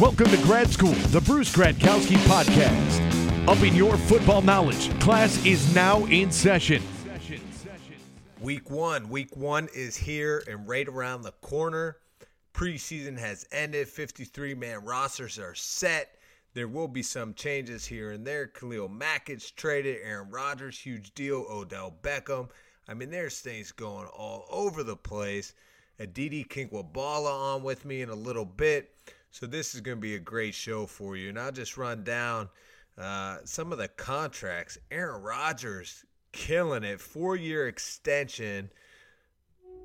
Welcome to Grad School, the Bruce Gradkowski podcast. Upping your football knowledge. Class is now in session. Week one. Week one is here and right around the corner. Preseason has ended. 53 man rosters are set. There will be some changes here and there. Khalil Mack gets traded. Aaron Rodgers, huge deal. Odell Beckham. I mean, there's things going all over the place. Aditi Kinkhabwala on with me in a little bit. So this is going to be a great show for you. And I'll just run down uh, some of the contracts. Aaron Rodgers killing it, four year extension,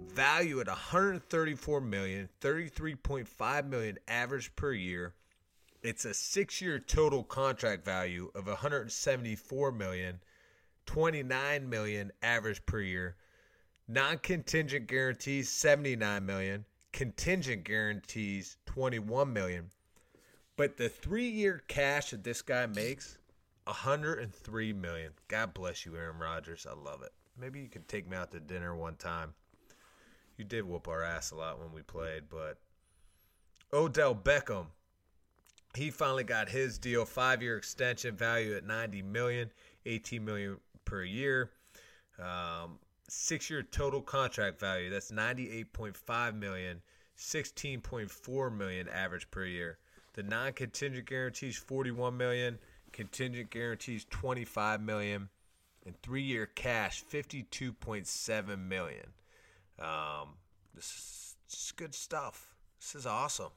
value at 134 million, 33.5 million average per year. It's a six year total contract value of 174 million, 29 million average per year. Non contingent guarantees 79 million contingent guarantees 21 million but the three year cash that this guy makes 103 million. God bless you aaron rodgers. I love it. Maybe you could take me out to dinner one time. You did whoop our ass a lot when we played but odell beckham he finally got his deal. Five year extension value at 90 million 18 million per year. Um, six year total contract value. That's 98.5 million, 16.4 million average per year. The non contingent guarantees 41 million, contingent guarantees 25 million, and three year cash 52.7 million. Um, this is good stuff. This is awesome.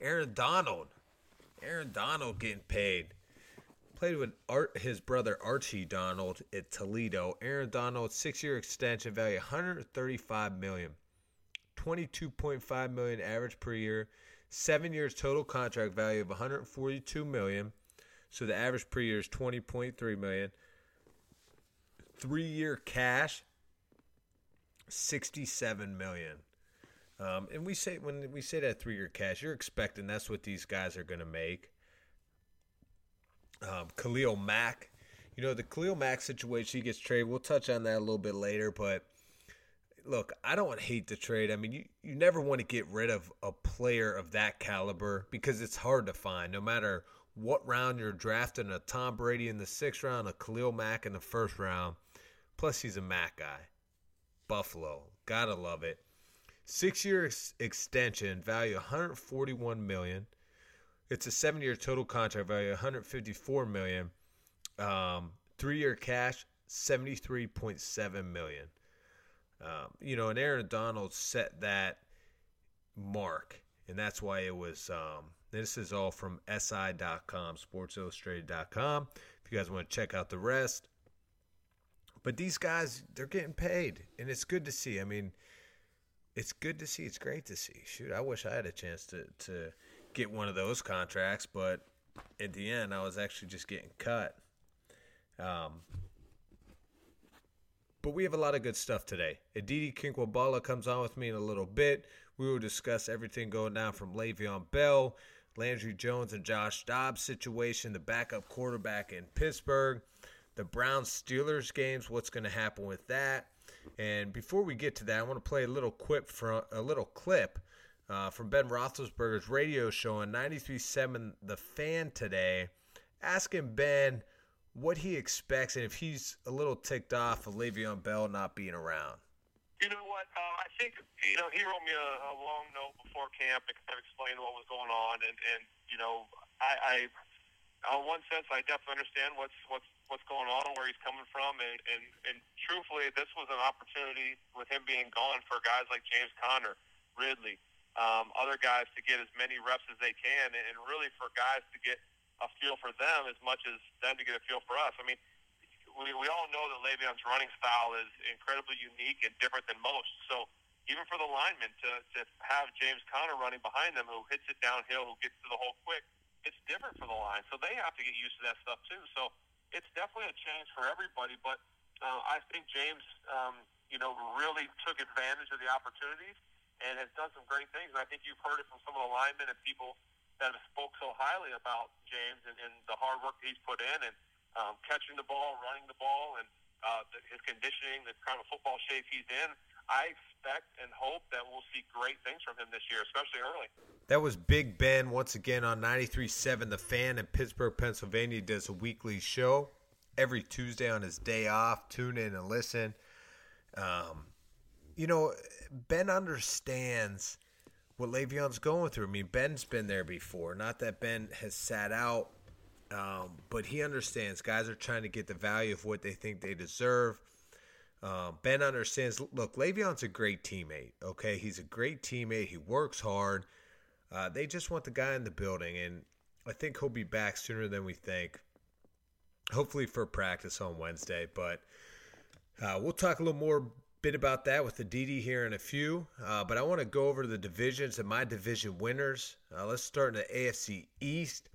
Aaron Donald. Aaron Donald getting paid played with Art, his brother Archie Donald at Toledo. Aaron Donald, six-year extension value, 135 million, 22.5 million average per year, seven years total contract value of 142 million. So the average per year is 20.3 million. Three-year cash, 67 million. Um, and we say when we say that three-year cash, you're expecting that's what these guys are going to make um, Khalil Mack. You know, the Khalil Mack situation, he gets traded. We'll touch on that a little bit later, but look, I don't hate the trade. I mean, you, you never want to get rid of a player of that caliber because it's hard to find. No matter what round you're drafting, a Tom Brady in the sixth round, a Khalil Mack in the first round. Plus, he's a Mack guy. Buffalo, gotta love it. Six year ex- extension, value 141 million. It's a seven year total contract value, 154 million. Um, three year cash, 73.7 million. Um, you know, and Aaron Donald set that mark, and that's why it was. Um, this is all from SI.com, SportsIllustrated.com. If you guys want to check out the rest, but these guys, they're getting paid, and it's good to see. I mean, it's good to see. It's great to see. Shoot, I wish I had a chance to to get one of those contracts, but at the end, I was actually just getting cut. Um, but we have a lot of good stuff today. Aditi Kinkhabwala comes on with me in a little bit. We will discuss everything going down from Le'Veon Bell, Landry Jones, and Josh Dobbs situation, the backup quarterback in Pittsburgh, the Browns Steelers games, what's going to happen with that. And before we get to that, I want to play a little clip from a little clip uh, from Ben Roethlisberger's radio show on 93.7 The Fan today, asking Ben what he expects and if he's a little ticked off of Le'Veon Bell not being around. You know what? Uh, I think you know he wrote me a, a long note before camp and kind of explained what was going on, and and you know I, I in one sense I definitely understand what's what's what's going on and where he's coming from, and and and truthfully, this was an opportunity with him being gone for guys like James Conner, Ridley, um, other guys to get as many reps as they can, and really for guys to get a feel for them as much as them to get a feel for us. I mean, we, we all know that Le'Veon's running style is incredibly unique and different than most. So even for the linemen to, to have James Conner running behind them, who hits it downhill, who gets to the hole quick, it's different for the line. So they have to get used to that stuff too. So it's definitely a change for everybody. But uh, I think James, um, you know, really took advantage of the opportunities and has done some great things. And I think you've heard it from some of the linemen and people that have spoke so highly about James and, and the hard work he's put in and um, catching the ball, running the ball, and uh, the, his conditioning, the kind of football shape he's in. I expect and hope that we'll see great things from him this year, especially early. That was Big Ben once again on 93.7 The Fan in Pittsburgh, Pennsylvania. Does a weekly show every Tuesday on his day off. Tune in and listen. Um, you know, Ben understands what Le'Veon's going through. I mean, Ben's been there before. Not that Ben has sat out, um, but he understands guys are trying to get the value of what they think they deserve. Uh, ben understands. Look, Le'Veon's a great teammate. Okay, he's a great teammate. He works hard. Uh, they just want the guy in the building, and I think he'll be back sooner than we think. Hopefully for practice on Wednesday, but uh, we'll talk a little more bit about that with the DD here in a few. Uh, but I want to go over the divisions and my division winners. Uh, let's start in the AFC East.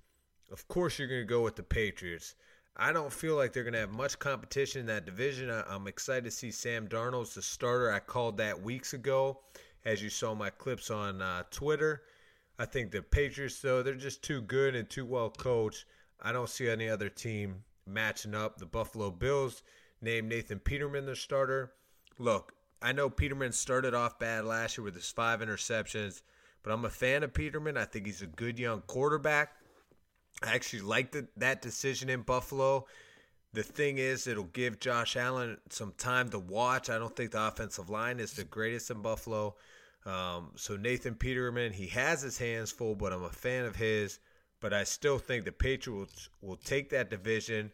Of course, you're going to go with the Patriots. I don't feel like they're going to have much competition in that division. I, am excited to see Sam Darnold's the starter. I called that weeks ago, as you saw my clips on uh, Twitter. I think the Patriots, though, they're just too good and too well coached. I don't see any other team matching up. The Buffalo Bills named Nathan Peterman their starter. Look, I know Peterman started off bad last year with his five interceptions, but I'm a fan of Peterman. I think he's a good young quarterback. I actually liked the, that decision in Buffalo. The thing is, it'll give Josh Allen some time to watch. I don't think the offensive line is the greatest in Buffalo. Um, so Nathan Peterman, he has his hands full, but I'm a fan of his. But I still think the Patriots will take that division.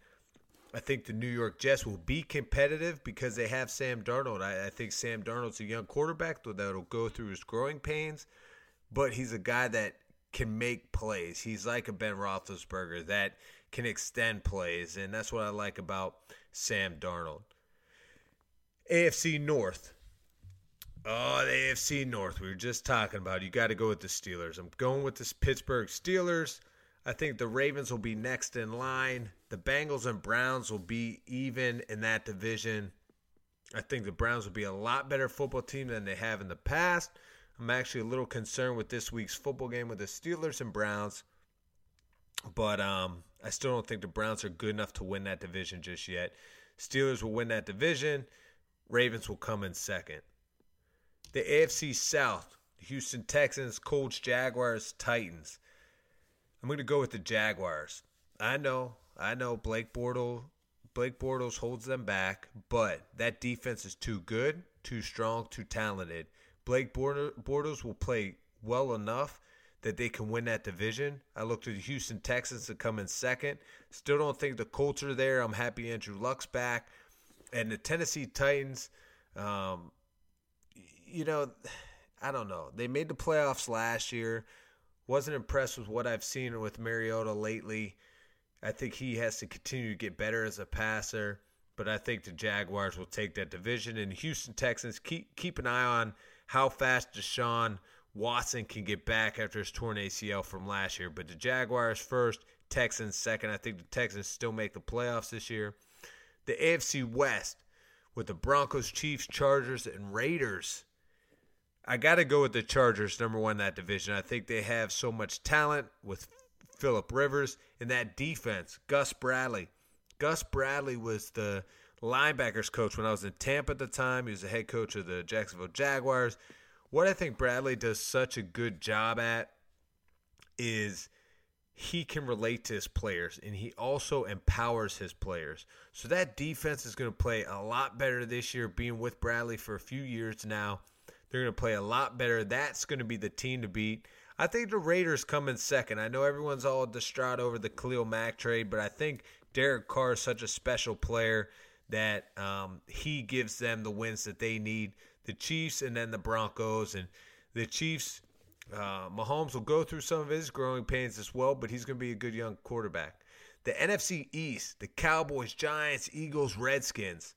I think the New York Jets will be competitive because they have Sam Darnold. I, I think Sam Darnold's a young quarterback that'll go through his growing pains, but he's a guy that can make plays. He's like a Ben Roethlisberger that can extend plays, and that's what I like about Sam Darnold. AFC North. Oh, the AFC North. We were just talking about. You got to go with the Steelers. I'm going with the Pittsburgh Steelers. I think the Ravens will be next in line. The Bengals and Browns will be even in that division. I think the Browns will be a lot better football team than they have in the past. I'm actually a little concerned with this week's football game with the Steelers and Browns. But um, I still don't think the Browns are good enough to win that division just yet. Steelers will win that division. Ravens will come in second. The AFC South, Houston Texans, Colts, Jaguars, Titans. I'm going to go with the Jaguars. I know, I know Blake Bortles Blake Bortles holds them back, but that defense is too good, too strong, too talented. Blake Bortles will play well enough that they can win that division. I look to the Houston Texans to come in second. Still don't think the Colts are there. I'm happy Andrew Luck's back. And the Tennessee Titans, um, you know, I don't know. They made the playoffs last year. Wasn't impressed with what I've seen with Mariota lately. I think he has to continue to get better as a passer. But I think the Jaguars will take that division. And Houston Texans, keep keep an eye on how fast Deshaun Watson can get back after his torn ACL from last year. But the Jaguars first, Texans second. I think the Texans still make the playoffs this year. The AFC West with the Broncos, Chiefs, Chargers, and Raiders. I got to go with the Chargers, number one that division. I think they have so much talent with Philip Rivers in that defense. Gus Bradley. Gus Bradley was the linebackers coach when I was in Tampa at the time. He was the head coach of the Jacksonville Jaguars. What I think Bradley does such a good job at is he can relate to his players and he also empowers his players. So that defense is going to play a lot better this year, being with Bradley for a few years now. They're going to play a lot better. That's going to be the team to beat. I think the Raiders come in second. I know everyone's all distraught over the Khalil Mack trade, but I think Derek Carr is such a special player that um, he gives them the wins that they need. The Chiefs and then the Broncos and the Chiefs. Uh, Mahomes will go through some of his growing pains as well, but he's going to be a good young quarterback. The NFC East, the Cowboys, Giants, Eagles, Redskins.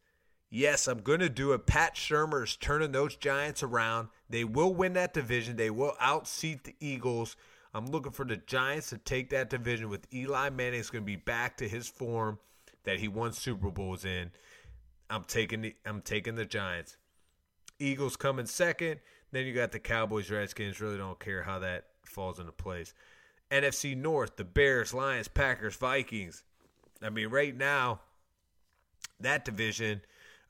Yes, I'm going to do it. Pat Shurmur's turning those Giants around. They will win that division. They will outseat the Eagles. I'm looking for the Giants to take that division with Eli Manning. Manning's going to be back to his form that he won Super Bowls in. I'm taking the I'm taking the Giants. Eagles coming second. Then you got the Cowboys, Redskins. Really don't care how that falls into place. NFC North, the Bears, Lions, Packers, Vikings. I mean, right now, that division,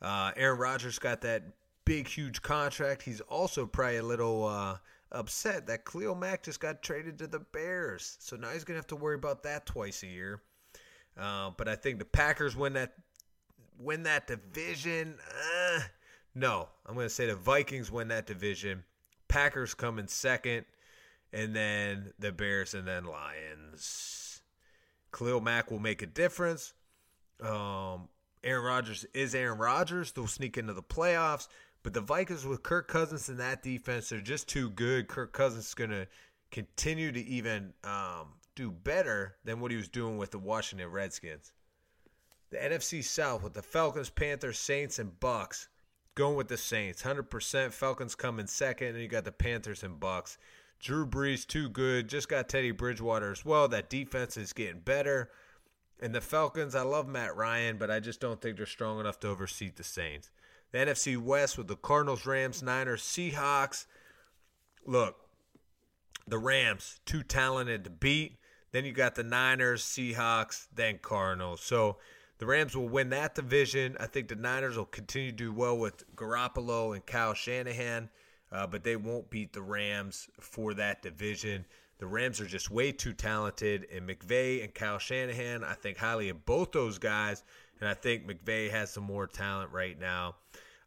uh, Aaron Rodgers got that big, huge contract. He's also probably a little uh, upset that Khalil Mack just got traded to the Bears. So now he's going to have to worry about that twice a year. Uh, but I think the Packers win that win that division. Uh, no, I'm going to say the Vikings win that division. Packers come in second, and then the Bears, and then Lions. Khalil Mack will make a difference. Um, Aaron Rodgers is Aaron Rodgers. They'll sneak into the playoffs. But the Vikings with Kirk Cousins in that defense, they're just too good. Kirk Cousins is going to continue to even um, do better than what he was doing with the Washington Redskins. The NFC South with the Falcons, Panthers, Saints, and Bucks. Going with the Saints. 100% Falcons come in second, and you got the Panthers and Bucks. Drew Brees, too good. Just got Teddy Bridgewater as well. That defense is getting better. And the Falcons, I love Matt Ryan, but I just don't think they're strong enough to overseat the Saints. The NFC West with the Cardinals, Rams, Niners, Seahawks. Look, the Rams, too talented to beat. Then you got the Niners, Seahawks, then Cardinals. So the Rams will win that division. I think the Niners will continue to do well with Garoppolo and Kyle Shanahan, uh, but they won't beat the Rams for that division. The Rams are just way too talented, and McVay and Kyle Shanahan, I think highly of both those guys, and I think McVay has some more talent right now.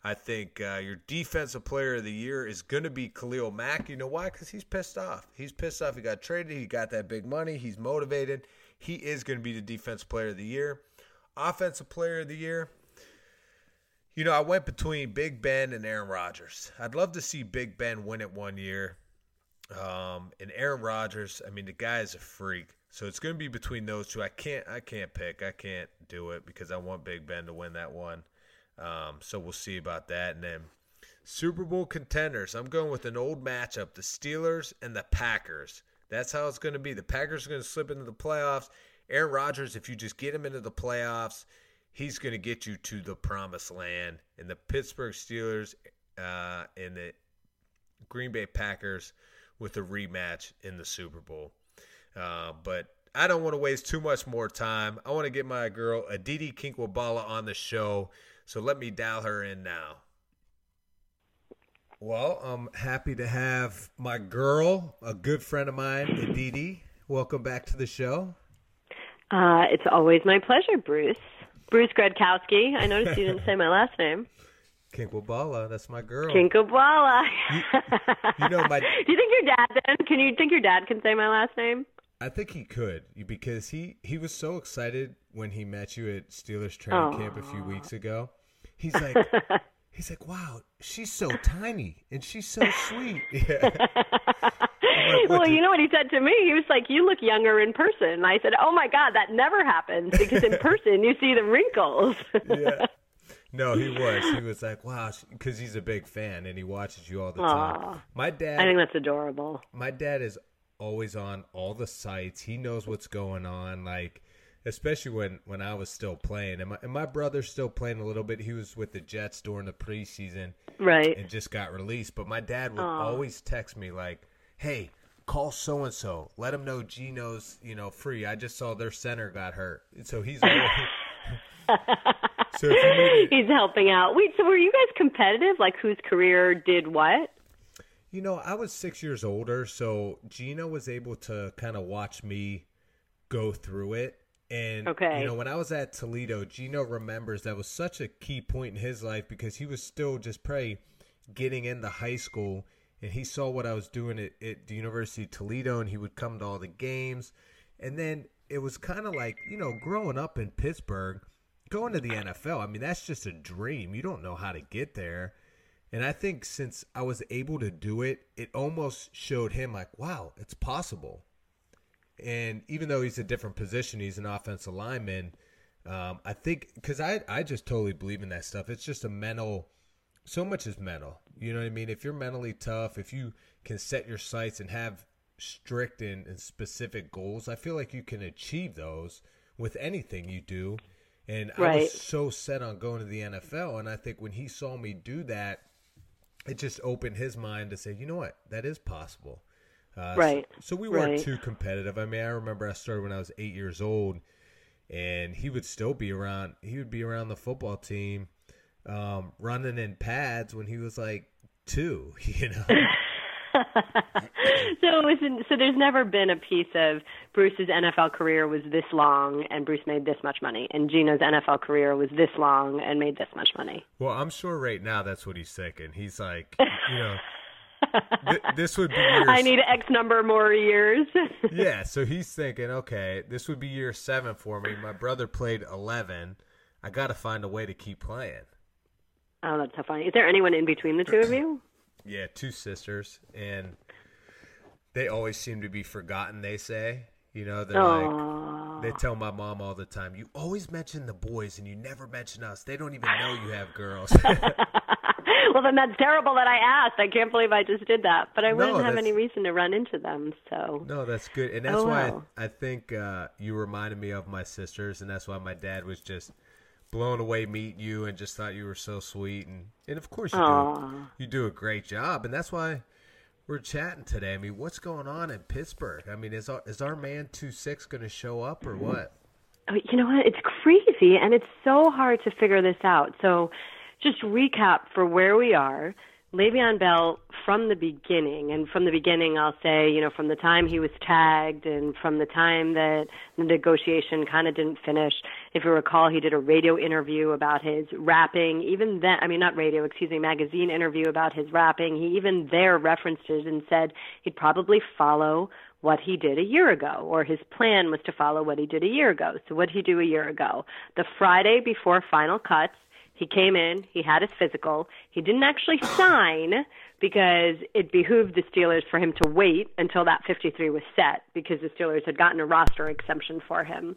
I think uh, your defensive player of the year is going to be Khalil Mack. You know why? Because he's pissed off. He's pissed off. He got traded. He got that big money. He's motivated. He is going to be the defense player of the year. Offensive player of the year. You know, I went between Big Ben and Aaron Rodgers. I'd love to see Big Ben win it one year. Um, and Aaron Rodgers, I mean, the guy is a freak. So it's going to be between those two. I can't, I can't pick. I can't do it because I want Big Ben to win that one. Um, so we'll see about that. And then Super Bowl contenders. I'm going with an old matchup: the Steelers and the Packers. That's how it's going to be. The Packers are going to slip into the playoffs. Aaron Rodgers, if you just get him into the playoffs, he's going to get you to the promised land. And the Pittsburgh Steelers uh, and the Green Bay Packers with a rematch in the Super Bowl. Uh, but I don't want to waste too much more time. I want to get my girl Aditi Kinkhabwala on the show. So let me dial her in now. Well, I'm happy to have my girl, a good friend of mine, Aditi. Welcome back to the show. Uh, it's always my pleasure, Bruce. Bruce Gradkowski. I noticed you didn't say my last name. Kinkhabwala, that's my girl. Kinkhabwala. You, you know my. Do you think your dad then? Can you think your dad can say my last name? I think he could because he he was so excited when he met you at Steelers training camp a few weeks ago. He's like, he's like, wow, she's so tiny and she's so sweet. Yeah. Like, well, you know what he said to me? He was like, "You look younger in person." And I said, "Oh my God, that never happens because in person you see the wrinkles." yeah. No, he was. He was like, wow, because he's a big fan and he watches you all the time. My dad. I think that's adorable. My dad is always on all the sites. He knows what's going on. Like, especially when when I was still playing, and my, and my brother's still playing a little bit. He was with the Jets during the preseason, right? And just got released. But my dad would Aww. always text me like, "Hey, call so and so. Let him know Gino's you know free. I just saw their center got hurt, so he's." Always, so he's helping out. Wait, so were you guys competitive? Like whose career did what? You know, I was six years older, so Gino was able to kind of watch me go through it. And okay. you know, when I was at Toledo, Gino remembers that was such a key point in his life because he was still just probably getting into high school and he saw what I was doing at, at the University of Toledo and he would come to all the games. And then it was kind of like, you know, growing up in Pittsburgh, going to the NFL, I mean, that's just a dream. You don't know how to get there. And I think since I was able to do it, it almost showed him like, wow, it's possible. And even though he's a different position, he's an offensive lineman. Um, I think because I I just totally believe in that stuff. It's just a mental. So much is mental. You know what I mean? If you're mentally tough, if you can set your sights and have strict and, and specific goals, I feel like you can achieve those with anything you do. And right. I was so set on going to the NFL, and I think when he saw me do that, it just opened his mind to say, you know what, that is possible. Uh, right. So, so we weren't right. too competitive. I mean, I remember I started when I was eight years old, and he would still be around. He would be around the football team um, running in pads when he was like two. You know. so it was so there's never been a piece of Bruce's NFL career was this long and Bruce made this much money and Gino's NFL career was this long and made this much money. Well, I'm sure right now that's what he's thinking. He's like, you know, th- this would be years. I need X number more years. yeah, so he's thinking, okay, this would be year 7 for me. My brother played 11. I got to find a way to keep playing. Oh, that's so funny. Is there anyone in between the two of you? Yeah, two sisters, and they always seem to be forgotten. They say, you know, they're Aww. like, they tell my mom all the time, "You always mention the boys, and you never mention us. They don't even know you have girls." well, then that's terrible that I asked. I can't believe I just did that. But I wouldn't have any reason to run into them. So no, that's good, and that's Oh, why wow. I, I think uh, you reminded me of my sisters, and that's why my dad was just blown away meeting you, and just thought you were so sweet, and and of course you do you do a great job, and that's why. We're chatting today. I mean, what's going on in Pittsburgh? I mean, is our, is our man two six going to show up or what? Oh, you know what? It's crazy, and it's so hard to figure this out. So, just recap for where we are. Le'Veon Bell from the beginning, and from the beginning, I'll say, you know, from the time he was tagged, and from the time that the negotiation kind of didn't finish. If you recall, he did a radio interview about his rapping. Even then, I mean, not radio, excuse me, magazine interview about his rapping. He even there referenced it and said he'd probably follow what he did a year ago, or his plan was to follow what he did a year ago. So, what did he do a year ago? The Friday before final cuts, he came in, he had his physical. He didn't actually sign because it behooved the Steelers for him to wait until that 53 was set because the Steelers had gotten a roster exemption for him.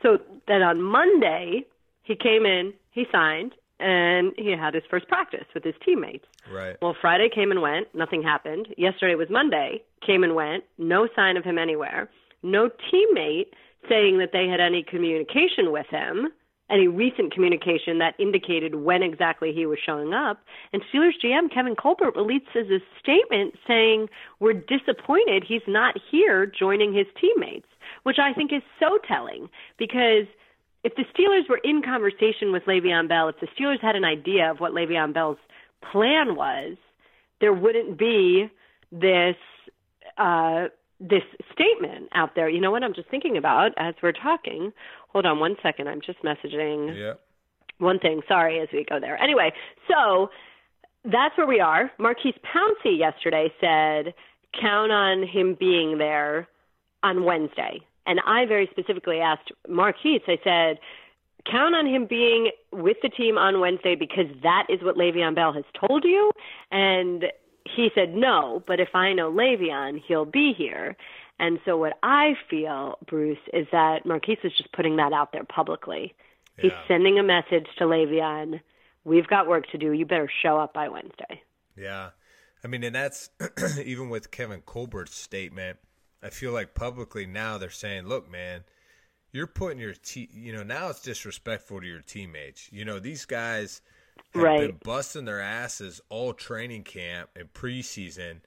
So then on Monday, he came in, he signed, and he had his first practice with his teammates. Right. Well, Friday came and went, nothing happened. Yesterday was Monday, came and went, no sign of him anywhere. No teammate saying that they had any communication with him, any recent communication that indicated when exactly he was showing up. And Steelers GM Kevin Colbert releases a statement saying, We're disappointed he's not here joining his teammates, which I think is so telling because if the Steelers were in conversation with Le'Veon Bell, if the Steelers had an idea of what Le'Veon Bell's plan was, there wouldn't be this uh, this statement out there. You know what I'm just thinking about as we're talking. Hold on one second. I'm just messaging Yeah. one thing. Sorry, as we go there. Anyway, so that's where we are. Maurkice Pouncey yesterday said, count on him being there on Wednesday. And I very specifically asked Maurkice, I said, count on him being with the team on Wednesday because that is what Le'Veon Bell has told you. And he said, no, but if I know Le'Veon, he'll be here. And so what I feel, Bruce, is that Maurkice is just putting that out there publicly. He's sending a message to Le'Veon. We've got work to do. You better show up by Wednesday. Yeah. I mean, and that's even with Kevin Colbert's statement. I feel like publicly now they're saying, look, man, you're putting your te- you know, now it's disrespectful to your teammates. You know, these guys have Right. been busting their asses all training camp and preseason,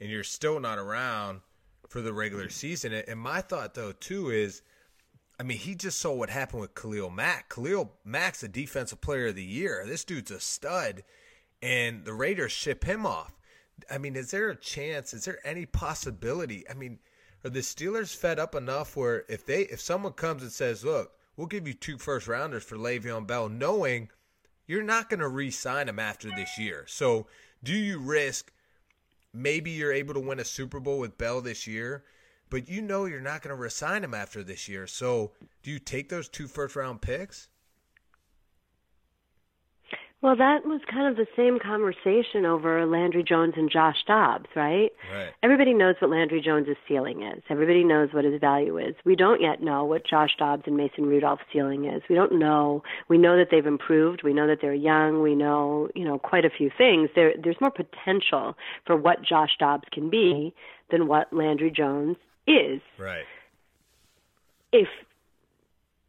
and you're still not around for the regular season. And my thought, though, too, is I mean, he just saw what happened with Khalil Mack. Khalil Mack's a defensive player of the year. This dude's a stud, and the Raiders ship him off. I mean, is there a chance? Is there any possibility? I mean, are the Steelers fed up enough where if they if someone comes and says, "Look, we'll give you two first rounders for Le'Veon Bell," knowing you're not going to re-sign him after this year, so do you risk? Maybe you're able to win a Super Bowl with Bell this year, but you know you're not going to resign him after this year. So, do you take those two first round picks? Well, that was kind of the same conversation over Landry Jones and Josh Dobbs, right? Right. Everybody knows what Landry Jones' ceiling is. Everybody knows what his value is. We don't yet know what Josh Dobbs and Mason Rudolph's ceiling is. We don't know. We know that they've improved. We know that they're young. We know, you know, quite a few things. There, there's more potential for what Josh Dobbs can be than what Landry Jones is. Right. If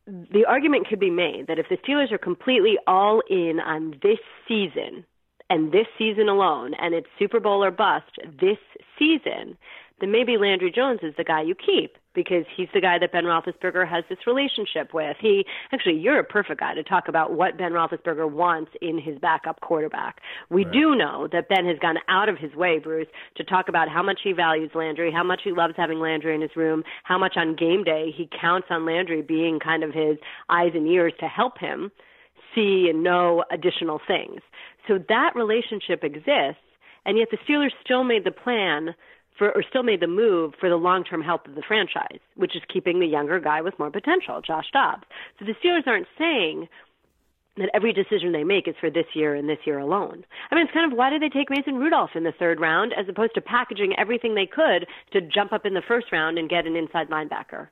the argument could be made that if the Steelers are completely all in on this season and this season alone, and it's Super Bowl or bust this season, then maybe Landry Jones is the guy you keep. Because he's the guy that Ben Roethlisberger has this relationship with. He actually, you're a perfect guy to talk about what Ben Roethlisberger wants in his backup quarterback. We right. do know that Ben has gone out of his way, Bruce, to talk about how much he values Landry, how much he loves having Landry in his room, how much on game day he counts on Landry being kind of his eyes and ears to help him see and know additional things. So that relationship exists, and yet the Steelers still made the plan for, or still made the move for the long-term health of the franchise, which is keeping the younger guy with more potential, Josh Dobbs. So the Steelers aren't saying that every decision they make is for this year and this year alone. I mean, it's kind of why did they take Mason Rudolph in the third round as opposed to packaging everything they could to jump up in the first round and get an inside linebacker?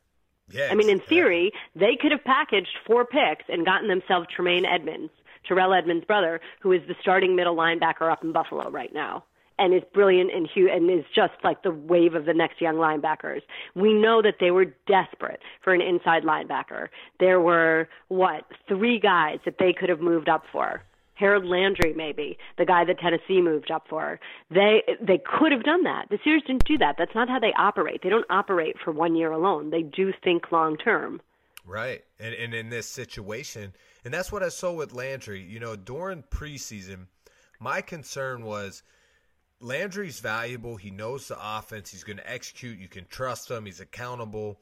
Yeah, I mean, in theory, they could have packaged four picks and gotten themselves Tremaine Edmunds, Terrell Edmunds' brother, who is the starting middle linebacker up in Buffalo right now and is brilliant and huge and is just like the wave of the next young linebackers. We know that they were desperate for an inside linebacker. There were what three guys that they could have moved up for. Harold Landry, maybe the guy that Tennessee moved up for. They they could have done that. The Steelers didn't do that. That's not how they operate. They don't operate for one year alone. They do think long term. Right, and and in this situation, and that's what I saw with Landry. You know, during preseason, my concern was Landry's valuable. He knows the offense. He's going to execute. You can trust him. He's accountable.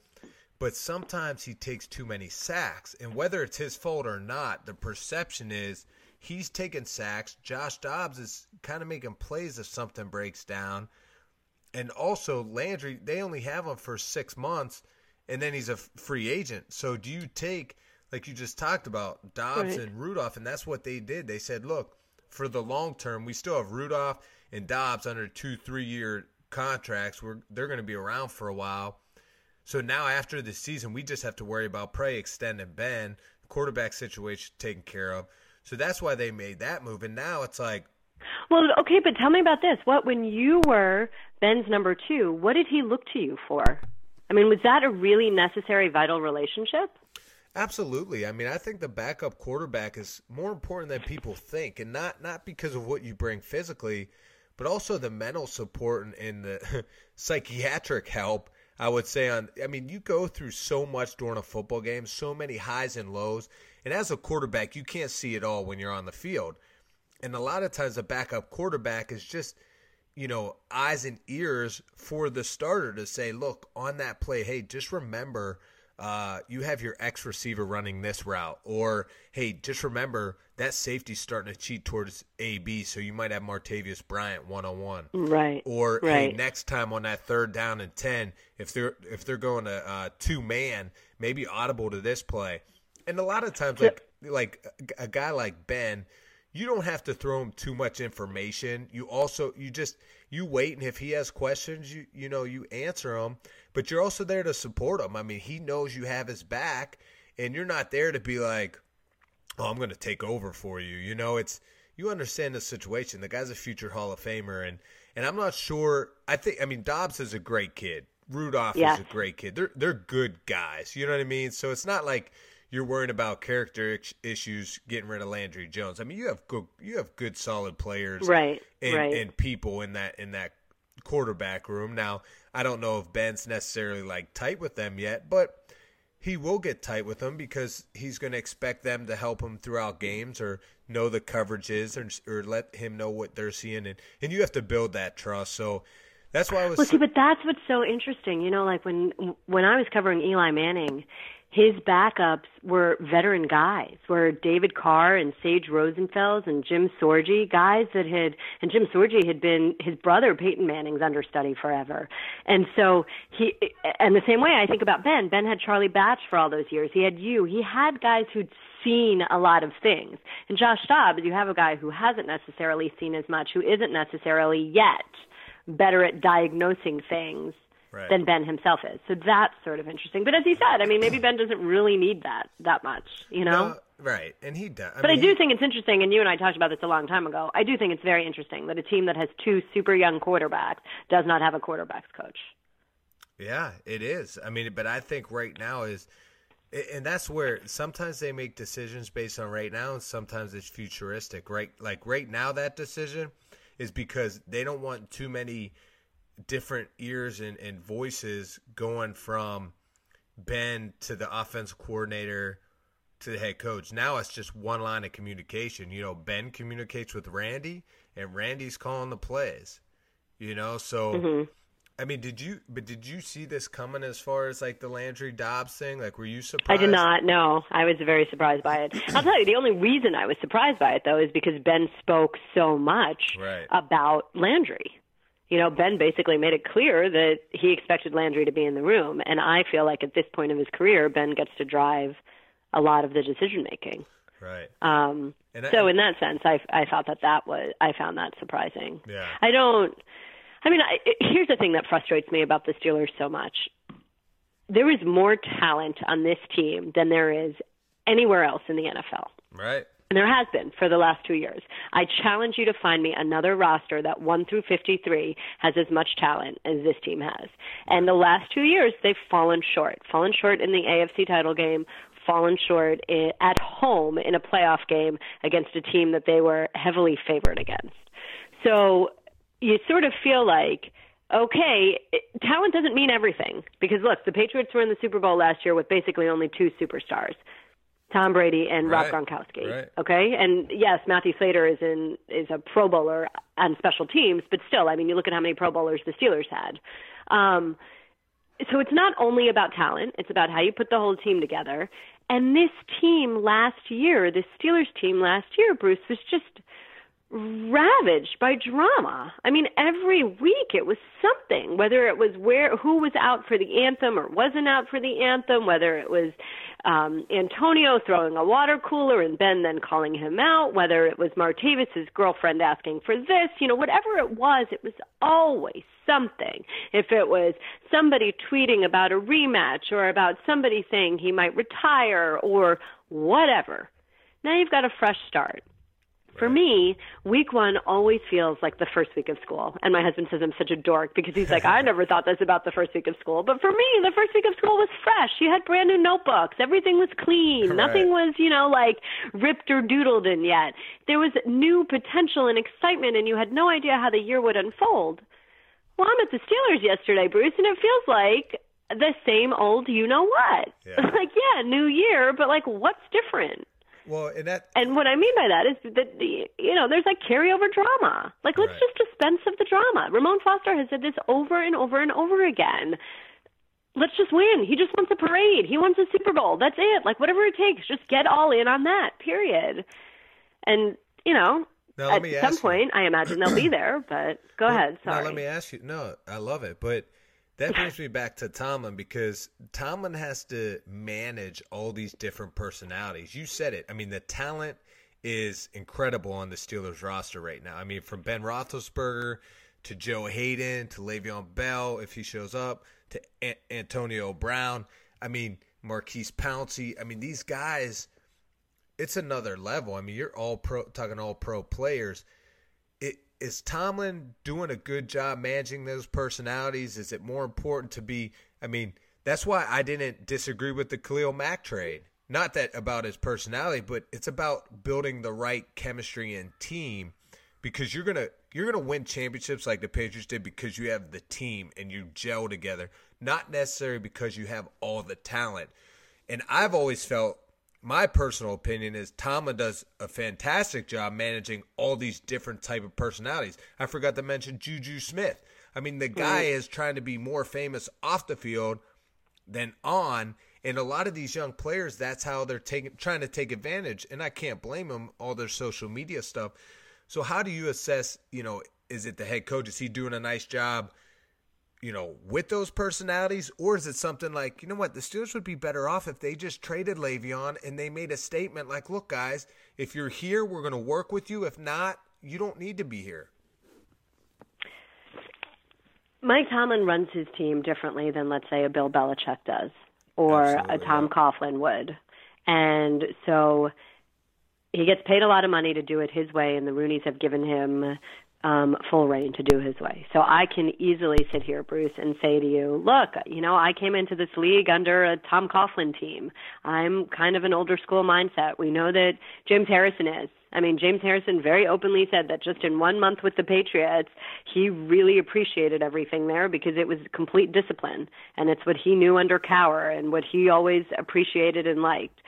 But sometimes he takes too many sacks. And whether it's his fault or not, the perception is he's taking sacks. Josh Dobbs is kind of making plays if something breaks down. And also, Landry, they only have him for six months, and then he's a free agent. So do you take, like you just talked about, Dobbs right. and Rudolph? And that's what they did. They said, look, for the long term, we still have Rudolph and Dobbs under two, three year contracts. We're, they're going to be around for a while. So now after the season, we just have to worry about Prey extending Ben, quarterback situation taken care of. So that's why they made that move. And now it's like, well, okay, but tell me about this. What when you were Ben's number two, what did he look to you for? I mean, was that a really necessary, vital relationship? Absolutely. I mean, I think the backup quarterback is more important than people think, and not not because of what you bring physically, but also the mental support and, and the psychiatric help. I would say on. I mean, you go through so much during a football game, so many highs and lows, and as a quarterback, you can't see it all when you're on the field. And a lot of times, a backup quarterback is just, you know, eyes and ears for the starter to say, look, on that play, hey, just remember uh, you have your X receiver running this route, or hey, just remember that safety's starting to cheat towards AB, so you might have Martavis Bryant one on one, right? Or right. hey, next time on that third down and ten, if they're if they're going to uh, two man, maybe audible to this play. And a lot of times, like like a guy like Ben, you don't have to throw him too much information. You also you just you wait, and if he has questions, you you know you answer them. But you're also there to support him. I mean, he knows you have his back, and you're not there to be like, "Oh, I'm going to take over for you." You know, it's you understand the situation. The guy's a future Hall of Famer, and and I'm not sure. I think I mean Dobbs is a great kid. Rudolph yes. is a great kid. They're they're good guys. You know what I mean? So it's not like you're worrying about character issues getting rid of Landry Jones. I mean, you have good you have good solid players, right? And, right. and people in that in that quarterback room. Now, I don't know if Ben's necessarily like tight with them yet, but he will get tight with them because he's going to expect them to help him throughout games or know the coverages or, or let him know what they're seeing and and you have to build that trust. So that's why I was. Well, see, but that's what's so interesting. You know, like when when I was covering Eli Manning, his backups were veteran guys, were David Carr and Sage Rosenfels and Jim Sorgi, guys that had, and Jim Sorgi had been his brother Peyton Manning's understudy forever. And so he, and the same way I think about Ben, Ben had Charlie Batch for all those years. He had you. He had guys who'd seen a lot of things. And Josh Dobbs, you have a guy who hasn't necessarily seen as much, who isn't necessarily yet better at diagnosing things right. than Ben himself is. So that's sort of interesting. But as he said, I mean, maybe Ben doesn't really need that that much, you know? No, right, and he does. I but mean, I do think it's interesting, and you and I talked about this a long time ago. I do think it's very interesting that a team that has two super young quarterbacks does not have a quarterbacks coach. Yeah, it is. I mean, but I think right now is and that's where sometimes they make decisions based on right now and sometimes it's futuristic right like right now that decision is because they don't want too many different ears and, and voices going from Ben to the offensive coordinator to the head coach. Now it's just one line of communication. You know, Ben communicates with Randy, and Randy's calling the plays. You know, so Mm-hmm. I mean, did you? But did you see this coming as far as like the Landry Dobbs thing? Like, were you surprised? I did not. No, I was very surprised by it. I'll tell you, the only reason I was surprised by it though is because Ben spoke so much Right. about Landry. You know, Ben basically made it clear that he expected Landry to be in the room, and I feel like at this point of his career, Ben gets to drive a lot of the decision making. Right. Um, I- so in that sense, I I thought that that was I found that surprising. Yeah. I don't. I mean, I, here's the thing that frustrates me about the Steelers so much. There is more talent on this team than there is anywhere else in the NFL. Right. And there has been for the last two years. I challenge you to find me another roster that 1 through 53 has as much talent as this team has. And the last two years, they've fallen short. Fallen short in the AFC title game, fallen short i at home in a playoff game against a team that they were heavily favored against. So you sort of feel like, okay, it, talent doesn't mean everything. Because look, the Patriots were in the Super Bowl last year with basically only two superstars. Tom Brady and Right. Rob Gronkowski. Right. Okay, and yes, Matthew Slater is in is a Pro Bowler on special teams, but still, I mean, you look at how many Pro Bowlers the Steelers had. Um, so it's not only about talent; it's about how you put the whole team together. And this team last year, this Steelers team last year, Bruce was just ravaged by drama. I mean, every week it was something, whether it was where who was out for the anthem or wasn't out for the anthem, whether it was um, Antonio throwing a water cooler and Ben then calling him out, whether it was Martavis's girlfriend asking for this, you know, whatever it was, it was always something. If it was somebody tweeting about a rematch or about somebody saying he might retire or whatever. Now you've got a fresh start. For me, week one always feels like the first week of school. And my husband says I'm such a dork because he's like, I never thought this about the first week of school. But for me, the first week of school was fresh. You had brand new notebooks. Everything was clean. Right. Nothing was, you know, like ripped or doodled in yet. There was new potential and excitement, and you had no idea how the year would unfold. Well, I'm at the Steelers yesterday, Bruce, and it feels like the same old you know what. Yeah. like, yeah, new year, but like, what's different? Well, and that And what I mean by that is that you know there's like carryover drama. Like let's Right. just dispense of the drama. Ramon Foster has said this over and over and over again. Let's just win. He just wants a parade. He wants a Super Bowl. That's it. Like whatever it takes, just get all in on that. Period. And you know, Now, at me some you- point, I imagine they'll be there. But go ahead. Now Sorry. let me ask you. No, I love it, but that brings me back to Tomlin because Tomlin has to manage all these different personalities. You said it. I mean, the talent is incredible on the Steelers roster right now. I mean, from Ben Roethlisberger to Joe Haden to Le'Veon Bell if he shows up to An- Antonio Brown. I mean, Maurkice Pouncey. I mean, these guys. It's another level. I mean, you're all pro talking all pro players is Tomlin doing a good job managing those personalities? Is it more important to be? I mean, that's why I didn't disagree with the Khalil Mack trade. Not that about his personality, but it's about building the right chemistry and team because you're gonna you're gonna win championships like the Patriots did because you have the team and you gel together, not necessarily because you have all the talent. And I've always felt my personal opinion is Tomlin does a fantastic job managing all these different type of personalities. I forgot to mention Juju Smith. I mean, the guy is trying to be more famous off the field than on. And a lot of these young players, that's how they're taking, trying to take advantage. And I can't blame them, all their social media stuff. So how do you assess, you know, is it the head coach? Is he doing a nice job, you know, with those personalities? Or is it something like, you know what, the Steelers would be better off if they just traded Le'Veon and they made a statement like, look, guys, if you're here, we're going to work with you. If not, you don't need to be here. Mike Tomlin runs his team differently than, let's say, a Bill Belichick does or Absolutely, a Tom Coughlin would. And so he gets paid a lot of money to do it his way, and the Rooneys have given him um, full reign to do his way. So I can easily sit here, Bruce, and say to you, look, you know, I came into this league under a Tom Coughlin team. I'm kind of an older school mindset. We know that James Harrison is. I mean, James Harrison very openly said that just in one month with the Patriots, he really appreciated everything there because it was complete discipline, and it's what he knew under Cowher and what he always appreciated and liked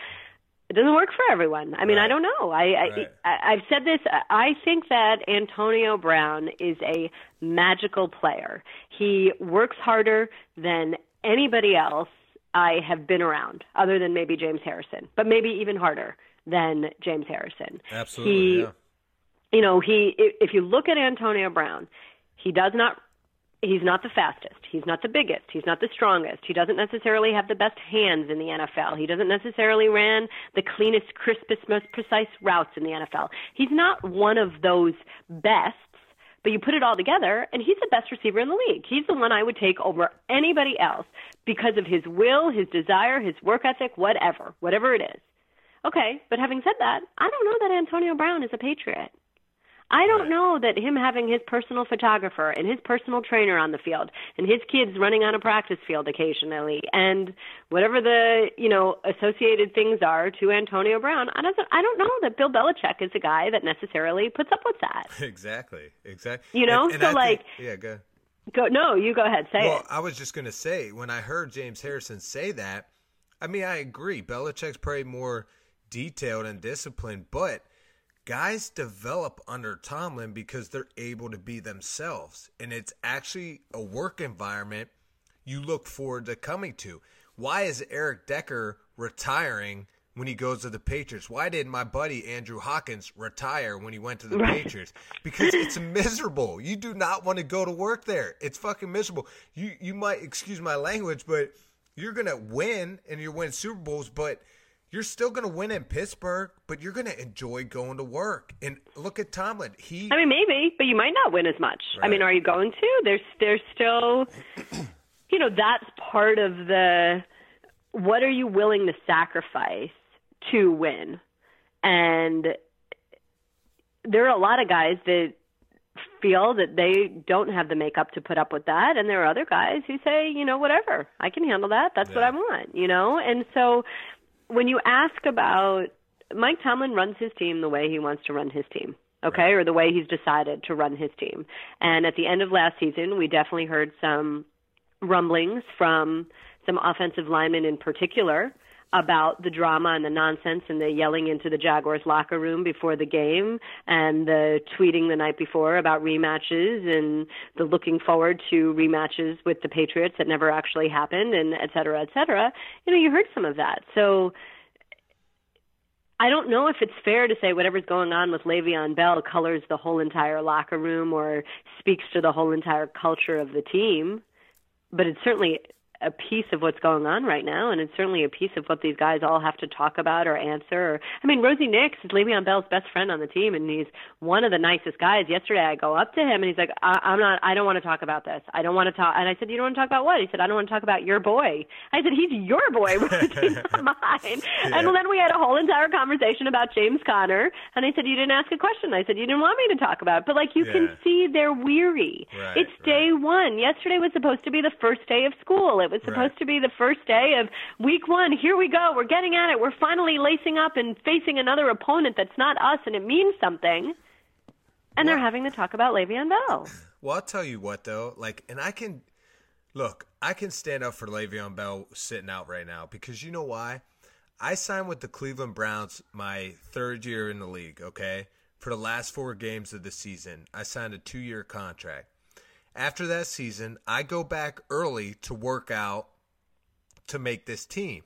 it doesn't work for everyone. I mean, right. I don't know. I, right. I I've said this. I think that Antonio Brown is a magical player. He works harder than anybody else I have been around, other than maybe James Harrison, but maybe even harder than James Harrison. Absolutely. He, yeah. You know, he. If you look at Antonio Brown, he does not he's not the fastest. He's not the biggest. He's not the strongest. He doesn't necessarily have the best hands in the NFL. He doesn't necessarily ran the cleanest, crispest, most precise routes in the NFL. He's not one of those bests, but you put it all together and he's the best receiver in the league. He's the one I would take over anybody else because of his will, his desire, his work ethic, whatever, whatever it is. Okay, but having said that, I don't know that Antonio Brown is a Patriot. I don't know that him having his personal photographer and his personal trainer on the field and his kids running on a practice field occasionally and whatever the, you know, associated things are to Antonio Brown, I don't I don't know that Bill Belichick is a guy that necessarily puts up with that. Exactly. Exactly. You know, and, and so I like think, Yeah, go Go no, you go ahead, say well, it. I was just going to say when I heard James Harrison say that, I mean, I agree. Belichick's probably more detailed and disciplined, but guys develop under Tomlin because they're able to be themselves. And it's actually a work environment you look forward to coming to. Why is Eric Decker retiring when he goes to the Patriots? Why did my buddy Andrew Hawkins retire when he went to the right. Patriots? Because it's miserable. You do not want to go to work there. It's fucking miserable. You you might excuse my language, but you're gonna win and you win Super Bowls, but you're still going to win in Pittsburgh, but you're going to enjoy going to work. And look at Tomlin. He I mean maybe, but you might not win as much. Right. I mean, are you going to? There's there's still you know, that's part of the what are you willing to sacrifice to win? And there are a lot of guys that feel that they don't have the makeup to put up with that and there are other guys who say you know whatever i can handle that that's yeah. what i want you know and so when you ask about Mike Tomlin runs his team the way he wants to run his team, okay, or the way he's decided to run his team. And at the end of last season, we definitely heard some rumblings from some offensive linemen in particular about the drama and the nonsense and the yelling into the Jaguars locker room before the game and the tweeting the night before about rematches and the looking forward to rematches with the Patriots that never actually happened and et cetera, et cetera. You know, you heard some of that. So I don't know if it's fair to say whatever's going on with Le'Veon Bell colors the whole entire locker room or speaks to the whole entire culture of the team, but it certainly a piece of what's going on right now, and it's certainly a piece of what these guys all have to talk about or answer. Or, I mean, Rosie Nix is Le'Veon Bell's best friend on the team, and he's one of the nicest guys. Yesterday, I go up to him, and he's like, I- "I'm not. I don't want to talk about this. I don't want to talk." And I said, "You don't want to talk about what?" He said, "I don't want to talk about your boy." I said, "He's your boy, Rosie, not mine." Yeah. And then we had a whole entire conversation about James Conner, and I said, "You didn't ask a question." I said, "You didn't want me to talk about it." But like, you yeah. can see they're weary. Right, it's right. day one. Yesterday was supposed to be the first day of school. It was supposed Right. to be the first day of week one. Here we go. We're getting at it. We're finally lacing up and facing another opponent that's not us, and it means something. And they're having to talk about Le'Veon Bell. Well, I'll tell you what though, like, and I can look, I can stand up for Le'Veon Bell sitting out right now because you know why? I signed with the Cleveland Browns my third year in the league. Okay, for the last four games of the season, I signed a two-year contract. After that season, I go back early to work out to make this team.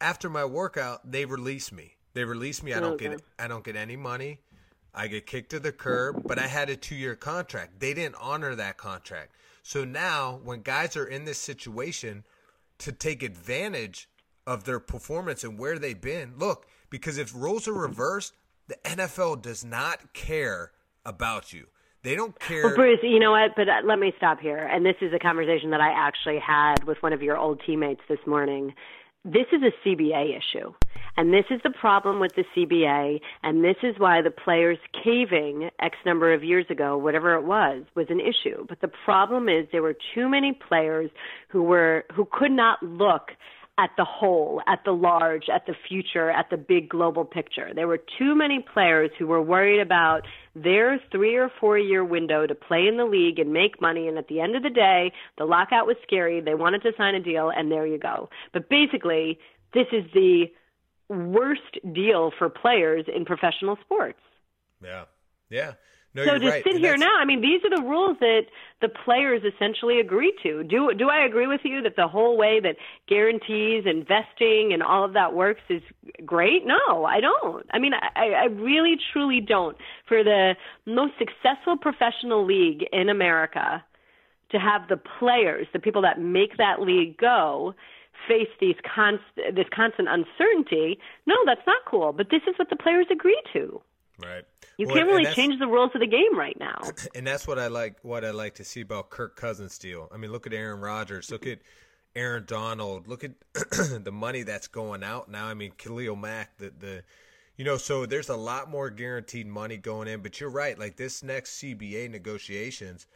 After my workout, they release me. They release me. I don't Okay. get I don't get any money. I get kicked to the curb, but I had a two year contract. They didn't honor that contract. So now, when guys are in this situation to take advantage of their performance and where they've been, look, because if roles are reversed, the NFL does not care about you. They don't care. Well, Bruce, you know what? But uh, let me stop here. And this is a conversation that I actually had with one of your old teammates this morning. This is a CBA issue. And this is the problem with the CBA. And this is why the players caving X number of years ago, whatever it was, was an issue. But the problem is there were too many players who were, who could not look at the whole, at the large, at the future, at the big global picture. There were too many players who were worried about their three or four year window to play in the league and make money. And at the end of the day, the lockout was scary. They wanted to sign a deal, and there you go. But basically, this is the worst deal for players in professional sports. Yeah. Yeah. No, so to right. sit and here that's- now, I mean, these are the rules that the players essentially agree to. Do do I agree with you that the whole way that guarantees, investing, and all of that works is great? No, I don't. I mean, I, I really truly don't. For the most successful professional league in America, to have the players, the people that make that league go, face these const- this constant uncertainty. No, that's not cool. But this is what the players agree to. Right. You Well, can't really change the rules of the game right now. and that's what I like. What I like to see about Kirk Cousins deal. I mean, look at Aaron Rodgers. Look at Aaron Donald. Look at the money that's going out now. I mean, Khalil Mack. The the, you know, so there's a lot more guaranteed money going in. But you're right. Like this next CBA negotiations.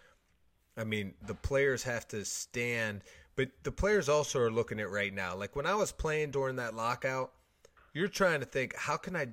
I mean, the players have to stand, but the players also are looking at right now. Like when I was playing during that lockout, you're trying to think, how can I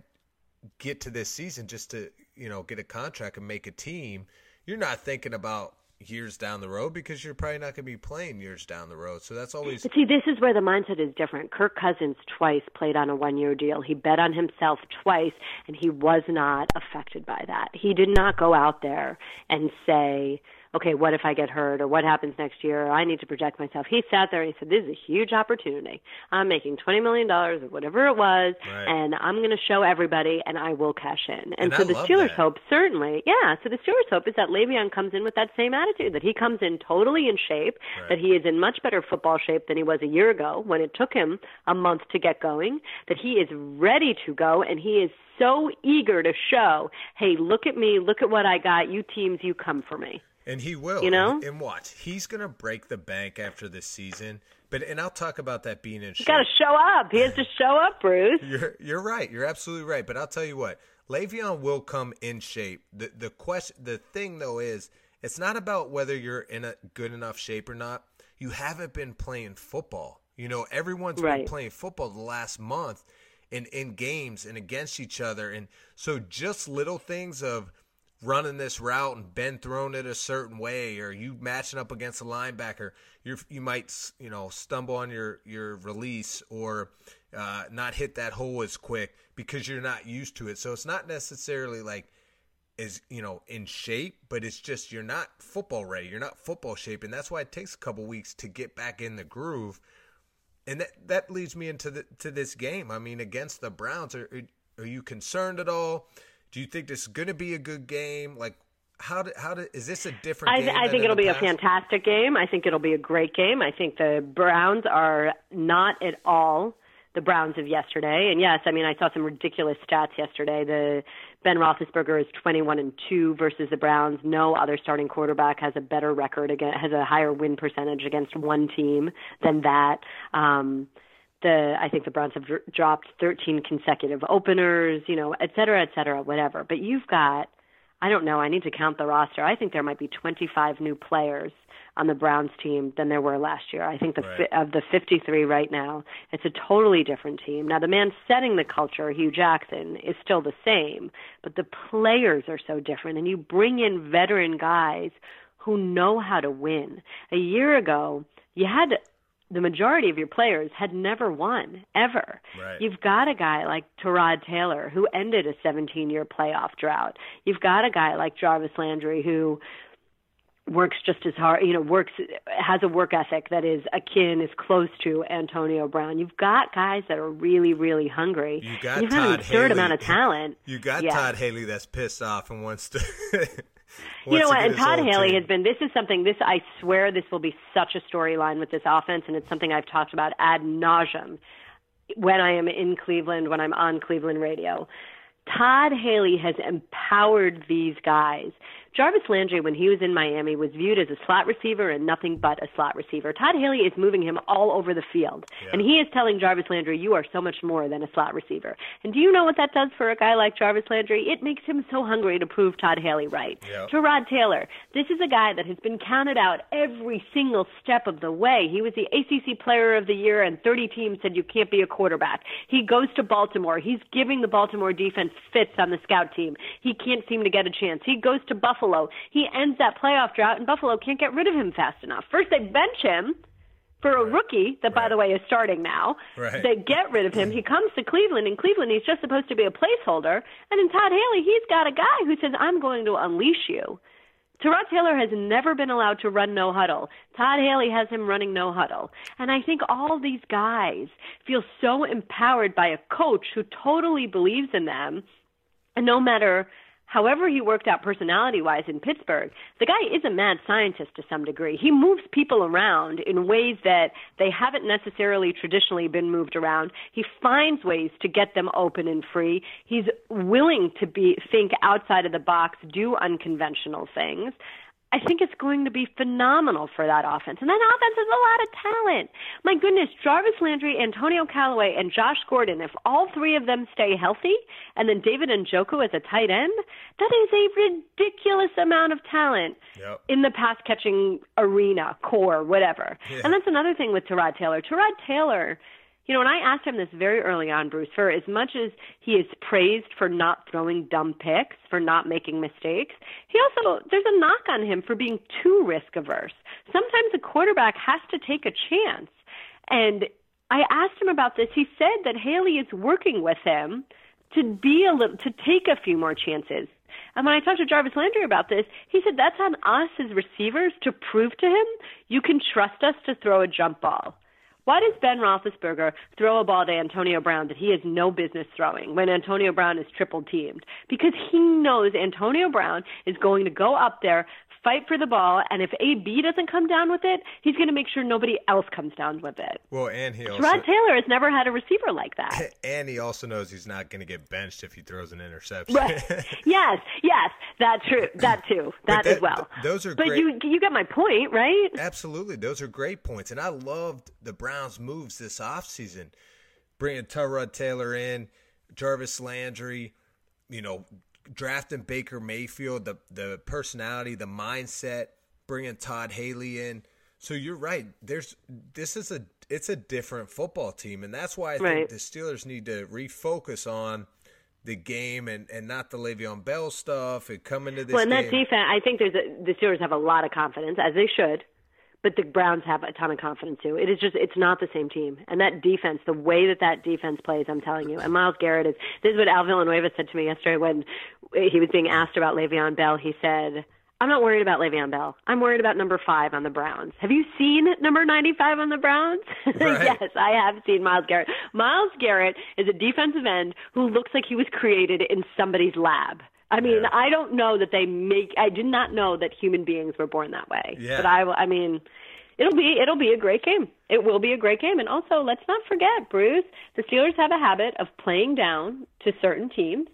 get to this season just to you know get a contract and make a team you're not thinking about years down the road because you're probably not going to be playing years down the road so that's always But see, this is where the mindset is different. Kirk Cousins twice played on a one year deal. He bet on himself twice, and he was not affected by that. He did not go out there and say, okay, what if I get hurt or what happens next year? I need to protect myself. He sat there and he said, this is a huge opportunity. I'm making $20 million or whatever it was, Right. and I'm going to show everybody and I will cash in. And, And so I the Steelers that. hope, certainly, yeah, so the Steelers hope is that Le'Veon comes in with that same attitude, that he comes in totally in shape, Right. that he is in much better football shape than he was a year ago when it took him a month to get going, that he is ready to go and he is so eager to show, hey, look at me, look at what I got, you teams, you come for me. And he will You know? and, watch he's going to break the bank after this season but and I'll talk about that being in He's got to show up. He has to show up, Bruce. You're you're right. You're absolutely right. But I'll tell you what, Le'Veon will come in shape. The the question, the thing though is, it's not about whether you're in a good enough shape or not. You haven't been playing football. You know, everyone's Right. been playing football the last month, in in games and against each other, and so just little things of running this route and Ben throwing it a certain way, or you matching up against a linebacker, you you might you know stumble on your your release or uh, not hit that hole as quick because you're not used to it. So it's not necessarily like is you know in shape, but it's just you're not football ready. You're not football shape, and that's why it takes a couple weeks to get back in the groove. And that that leads me into the to this game. I mean, against the Browns, are are you concerned at all? Do you think this is going to be a good game? Like, how do, how do, is this a different I, game? I think it'll be a fantastic game. I think it'll be a great game. I think the Browns are not at all the Browns of yesterday. And yes, I mean I saw some ridiculous stats yesterday. The Ben Roethlisberger is 21 and two versus the Browns. No other starting quarterback has a better record against has a higher win percentage against one team than that. Um, the I think the Browns have dr- dropped 13 consecutive openers, you know, et cetera, et cetera, whatever. But you've got I don't know. I need to count the roster. I think there might be 25 new players on the Browns team than there were last year. I think the Right. fi- of the 53 right now, it's a totally different team. Now the man setting the culture, Hue Jackson, is still the same, but the players are so different and you bring in veteran guys who know how to win. A year ago, you had the majority of your players had never won ever. Right. You've got a guy like Tyrod Taylor who ended a 17-year playoff drought. You've got a guy like Jarvis Landry who works just as hard, you know, works has a work ethic that is akin, is close to Antonio Brown. You've got guys that are really, really hungry. You got You've got an absurd Haley. amount of talent. You got Yeah. Todd Haley that's pissed off and wants to. you know what? And Todd Haley team. has been. This is something. This I swear, this will be such a storyline with this offense, and it's something I've talked about ad nauseum when I am in Cleveland, when I'm on Cleveland radio. Todd Haley has empowered these guys Jarvis Landry, when he was in Miami, was viewed as a slot receiver and nothing but a slot receiver. Todd Haley is moving him all over the field. Yeah. And he is telling Jarvis Landry, you are so much more than a slot receiver. And do you know what that does for a guy like Jarvis Landry? It makes him so hungry to prove Todd Haley right. Yep. Tyrod Taylor, this is a guy that has been counted out every single step of the way. He was the ACC Player of the Year, and 30 teams said you can't be a quarterback. He goes to Baltimore. He's giving the Baltimore defense fits on the scout team. He can't seem to get a chance. He goes to Buffalo. He ends that playoff drought, and Buffalo can't get rid of him fast enough. First, they bench him for a rookie that, by the way, is starting now. Right. They get rid of him. He comes to Cleveland. In Cleveland, he's just supposed to be a placeholder. And in Todd Haley, he's got a guy who says, I'm going to unleash you. Tyrod Taylor has never been allowed to run no huddle. Todd Haley has him running no huddle. And I think all these guys feel so empowered by a coach who totally believes in them. And no matter however he worked out personality wise in Pittsburgh, the guy is a mad scientist to some degree. He moves people around in ways that they haven't necessarily traditionally been moved around. He finds ways to get them open and free. He's willing to be think outside of the box, do unconventional things. I think it's going to be phenomenal for that offense. And that offense has a lot of talent. My goodness, Jarvis Landry, Antonio Callaway, and Josh Gordon, if all three of them stay healthy, and then David and Njoku as a tight end, that is a ridiculous amount of talent Yep. in the pass catching arena, core, whatever. Yeah. And that's another thing with Tyrod Taylor. Tyrod Taylor, you know, when I asked him this very early on, Bruce, for as much as he is praised for not throwing dumb picks, for not making mistakes, he also, there's a knock on him for being too risk averse. Sometimes a quarterback has to take a chance. And I asked him about this. He said that Haley is working with him to be a little, to take a few more chances. And when I talked to Jarvis Landry about this, he said that's on us as receivers to prove to him you can trust us to throw a jump ball. Why does Ben Roethlisberger throw a ball to Antonio Brown that he has no business throwing when Antonio Brown is triple teamed? Because he knows Antonio Brown is going to go up there, fight for the ball, and if AB doesn't come down with it, he's going to make sure nobody else comes down with it. Well, and he also Rod Taylor has never had a receiver like that. and he also knows he's not going to get benched if he throws an interception. Right. yes, yes, that's true. That too. That, that- as well. th- those are But great- you you get my point, right? Absolutely. Those are great points. And I loved the Browns' moves this offseason. Bringing Tyrod Taylor in, Jarvis Landry, you know, drafting Baker Mayfield, the, the personality, the mindset, bringing Todd Haley in. So you're right. There's this is a it's a different football team, and that's why I think the Steelers need to refocus on the game and, and not the Le'Veon Bell stuff and come into this Well, and that game. defense, I think there's a, the Steelers have a lot of confidence, as they should. But the Browns have a ton of confidence too. It is just, it's not the same team. And that defense, the way that that defense plays, I'm telling you. And Myles Garrett is, this is what Al Villanueva said to me yesterday when he was being asked about Le'Veon Bell. He said, I'm not worried about Le'Veon Bell. I'm worried about number five on the Browns. Have you seen number 95 on the Browns? Right. yes, I have seen Myles Garrett. Myles Garrett is a defensive end who looks like he was created in somebody's lab. I mean, Yeah. I don't know that they make. I did not know that human beings were born that way. Yeah. But I, I mean, it'll be it'll be a great game. It will be a great game. And also, let's not forget, Bruce. The Steelers have a habit of playing down to certain teams,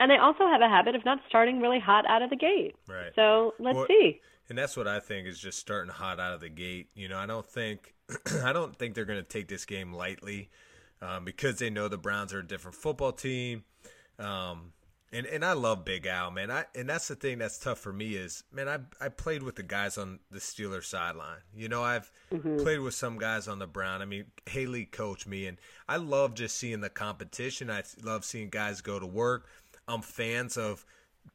and they also have a habit of not starting really hot out of the gate. Right. So let's Well, see. And that's what I think is just starting hot out of the gate. You know, I don't think I don't think they're going to take this game lightly um, because they know the Browns are a different football team. Um, and and I love Big Al, man. I and that's the thing that's tough for me is, man, I I played with the guys on the Steelers sideline. You know, I've mm-hmm. played with some guys on the Brown. I mean, Haley coached me, and I love just seeing the competition. I love seeing guys go to work. I'm fans of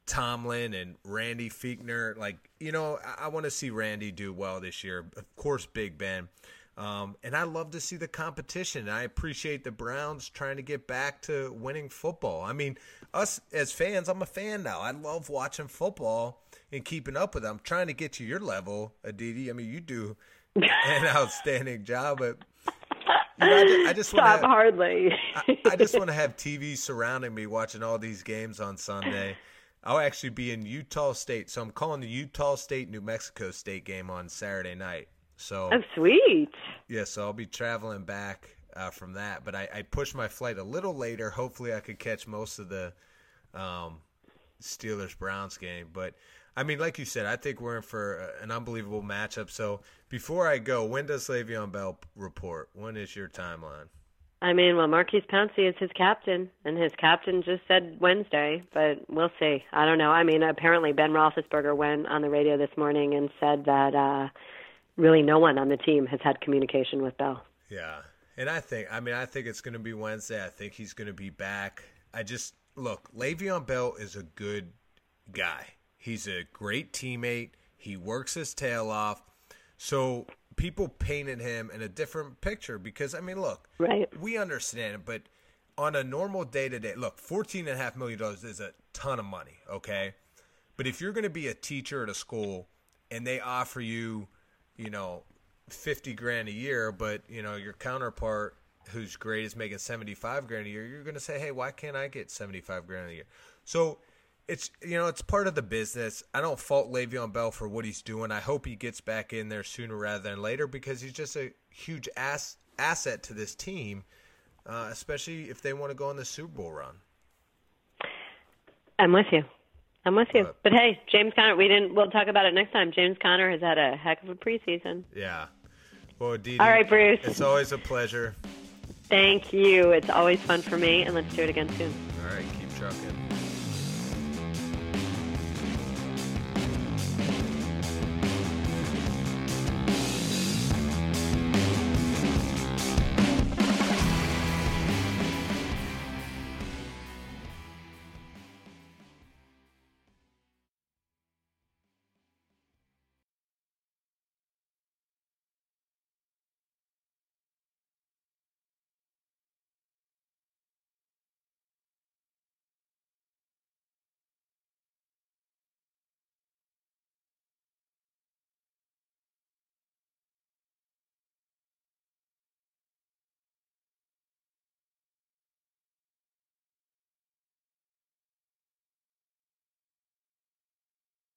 Tomlin and Randy Fichtner. Like, you know, I, I want to see Randy do well this year. Of course, Big Ben. Um, and I love to see the competition. I appreciate the Browns trying to get back to winning football. I mean, us as fans, I'm a fan now. I love watching football and keeping up with it. I'm trying to get to your level, Aditi. I mean, you do an outstanding job, but you know, I just, I just want Stop to. hardly. I, I just want to have TV surrounding me watching all these games on Sunday. I'll actually be in Utah State, so I'm calling the Utah State New Mexico State game on Saturday night. So oh, sweet. yeah, so I'll be traveling back uh, from that, but I, I pushed my flight a little later. Hopefully, I could catch most of the um, Steelers Browns game. But I mean, like you said, I think we're in for an unbelievable matchup. So before I go, when does Le'Veon Bell report? When is your timeline? I mean, well, Maurkice Pouncey is his captain, and his captain just said Wednesday, but we'll see. I don't know. I mean, apparently Ben Roethlisberger went on the radio this morning and said that uh, really no one on the team has had communication with Bell. Yeah, and I think, I mean, I think it's going to be Wednesday. I think he's going to be back. I just look, Le'Veon Bell is a good guy. He's a great teammate. He works his tail off. So people painted him in a different picture because I mean, look, right? We understand it, but on a normal day to day, look, fourteen and a half million dollars is a ton of money, okay? But if you're going to be a teacher at a school and they offer you, you know, fifty grand a year, but you know your counterpart who's great is making seventy five grand a year, you're going to say, hey, why can't I get seventy five grand a year? So it's you know it's part of the business. I don't fault Le'Veon Bell for what he's doing. I hope he gets back in there sooner rather than later because he's just a huge ass asset to this team, uh, especially if they want to go on the Super Bowl run. I'm with you. I'm with you. But, but hey, James Conner, we didn't. We'll talk about it next time. James Conner has had a heck of a preseason. Yeah. Well, Didi, all right, Bruce. It's always a pleasure. Thank you. It's always fun for me, and let's do it again soon. All right, keep trucking.